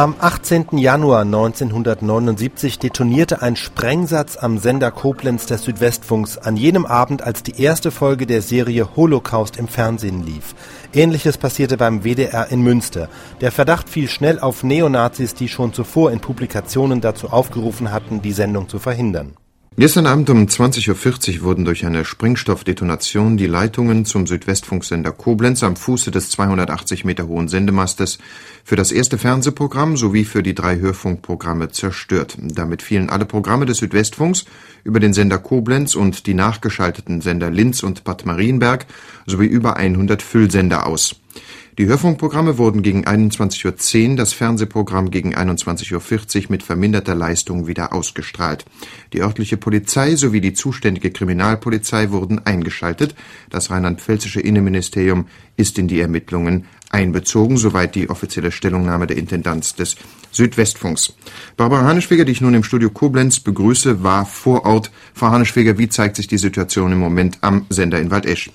Am 18. Januar 1979 detonierte ein Sprengsatz am Sender Koblenz des Südwestfunks an jenem Abend, als die erste Folge der Serie Holocaust im Fernsehen lief. Ähnliches passierte beim WDR in Münster. Der Verdacht fiel schnell auf Neonazis, die schon zuvor in Publikationen dazu aufgerufen hatten, die Sendung zu verhindern. Gestern Abend um 20.40 Uhr wurden durch eine Sprengstoffdetonation die Leitungen zum Südwestfunksender Koblenz am Fuße des 280 Meter hohen Sendemastes für das erste Fernsehprogramm sowie für die drei Hörfunkprogramme zerstört. Damit fielen alle Programme des Südwestfunks über den Sender Koblenz und die nachgeschalteten Sender Linz und Bad Marienberg sowie über 100 Füllsender aus. Die Hörfunkprogramme wurden gegen 21.10 Uhr, das Fernsehprogramm gegen 21.40 Uhr mit verminderter Leistung wieder ausgestrahlt. Die örtliche Polizei sowie die zuständige Kriminalpolizei wurden eingeschaltet. Das rheinland-pfälzische Innenministerium ist in die Ermittlungen einbezogen, soweit die offizielle Stellungnahme der Intendanz des Südwestfunks. Barbara Haneschweger, die ich nun im Studio Koblenz begrüße, war vor Ort. Frau Haneschweger, wie zeigt sich die Situation im Moment am Sender in Waldesch?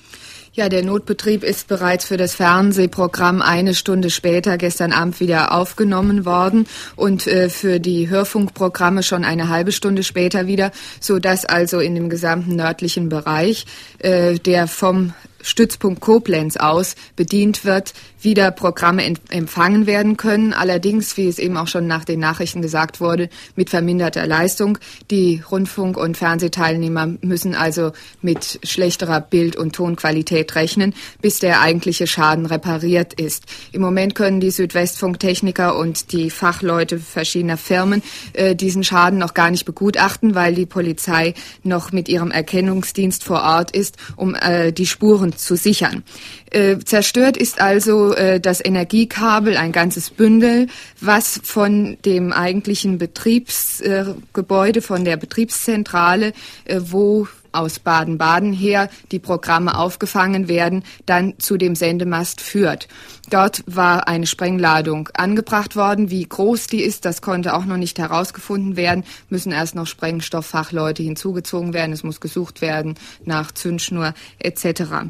Ja, der Notbetrieb ist bereits für das Fernsehprogramm eine Stunde später gestern Abend wieder aufgenommen worden und äh, für die Hörfunkprogramme schon eine halbe Stunde später wieder, so dass also in dem gesamten nördlichen Bereich, äh, der vom Stützpunkt Koblenz aus bedient wird, wieder Programme empfangen werden können. Allerdings, wie es eben auch schon nach den Nachrichten gesagt wurde, mit verminderter Leistung. Die Rundfunk- und Fernsehteilnehmer müssen also mit schlechterer Bild- und Tonqualität rechnen, bis der eigentliche Schaden repariert ist. Im Moment können die Südwestfunktechniker und die Fachleute verschiedener Firmen äh, diesen Schaden noch gar nicht begutachten, weil die Polizei noch mit ihrem Erkennungsdienst vor Ort ist, um äh, die Spuren zu sichern. Äh, zerstört ist also äh, das Energiekabel, ein ganzes Bündel, was von dem eigentlichen Betriebsgebäude, äh, von der Betriebszentrale, äh, wo aus Baden-Baden her die Programme aufgefangen werden, dann zu dem Sendemast führt. Dort war eine Sprengladung angebracht worden. Wie groß die ist, das konnte auch noch nicht herausgefunden werden. Müssen erst noch Sprengstofffachleute hinzugezogen werden. Es muss gesucht werden nach Zündschnur etc.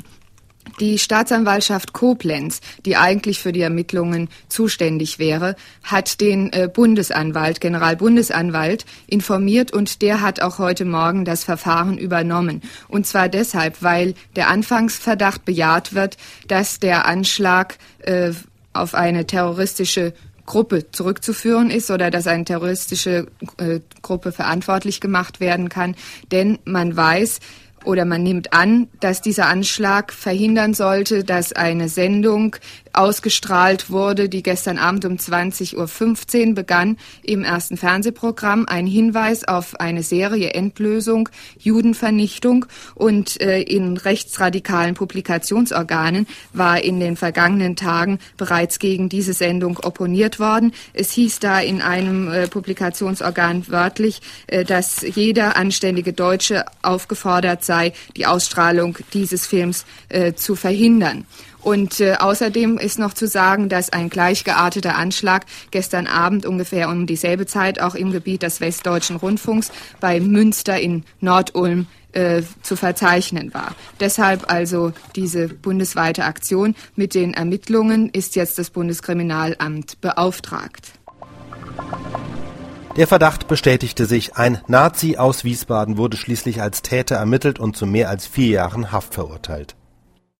Die Staatsanwaltschaft Koblenz, die eigentlich für die Ermittlungen zuständig wäre, hat den äh, Bundesanwalt, Generalbundesanwalt, informiert und der hat auch heute Morgen das Verfahren übernommen. Und zwar deshalb, weil der Anfangsverdacht bejaht wird, dass der Anschlag äh, auf eine terroristische Gruppe zurückzuführen ist oder dass eine terroristische äh, Gruppe verantwortlich gemacht werden kann. Denn man weiß, oder man nimmt an, dass dieser Anschlag verhindern sollte, dass eine Sendung ausgestrahlt wurde, die gestern Abend um 20.15 Uhr begann im ersten Fernsehprogramm. Ein Hinweis auf eine Serie Endlösung, Judenvernichtung und äh, in rechtsradikalen Publikationsorganen war in den vergangenen Tagen bereits gegen diese Sendung opponiert worden. Es hieß da in einem äh, Publikationsorgan wörtlich, äh, dass jeder anständige Deutsche aufgefordert sei, die Ausstrahlung dieses Films äh, zu verhindern. Und äh, außerdem ist noch zu sagen, dass ein gleichgearteter Anschlag gestern Abend ungefähr um dieselbe Zeit auch im Gebiet des Westdeutschen Rundfunks bei Münster in Nordulm äh, zu verzeichnen war. Deshalb also diese bundesweite Aktion mit den Ermittlungen ist jetzt das Bundeskriminalamt beauftragt. Der Verdacht bestätigte sich. Ein Nazi aus Wiesbaden wurde schließlich als Täter ermittelt und zu mehr als vier Jahren Haft verurteilt.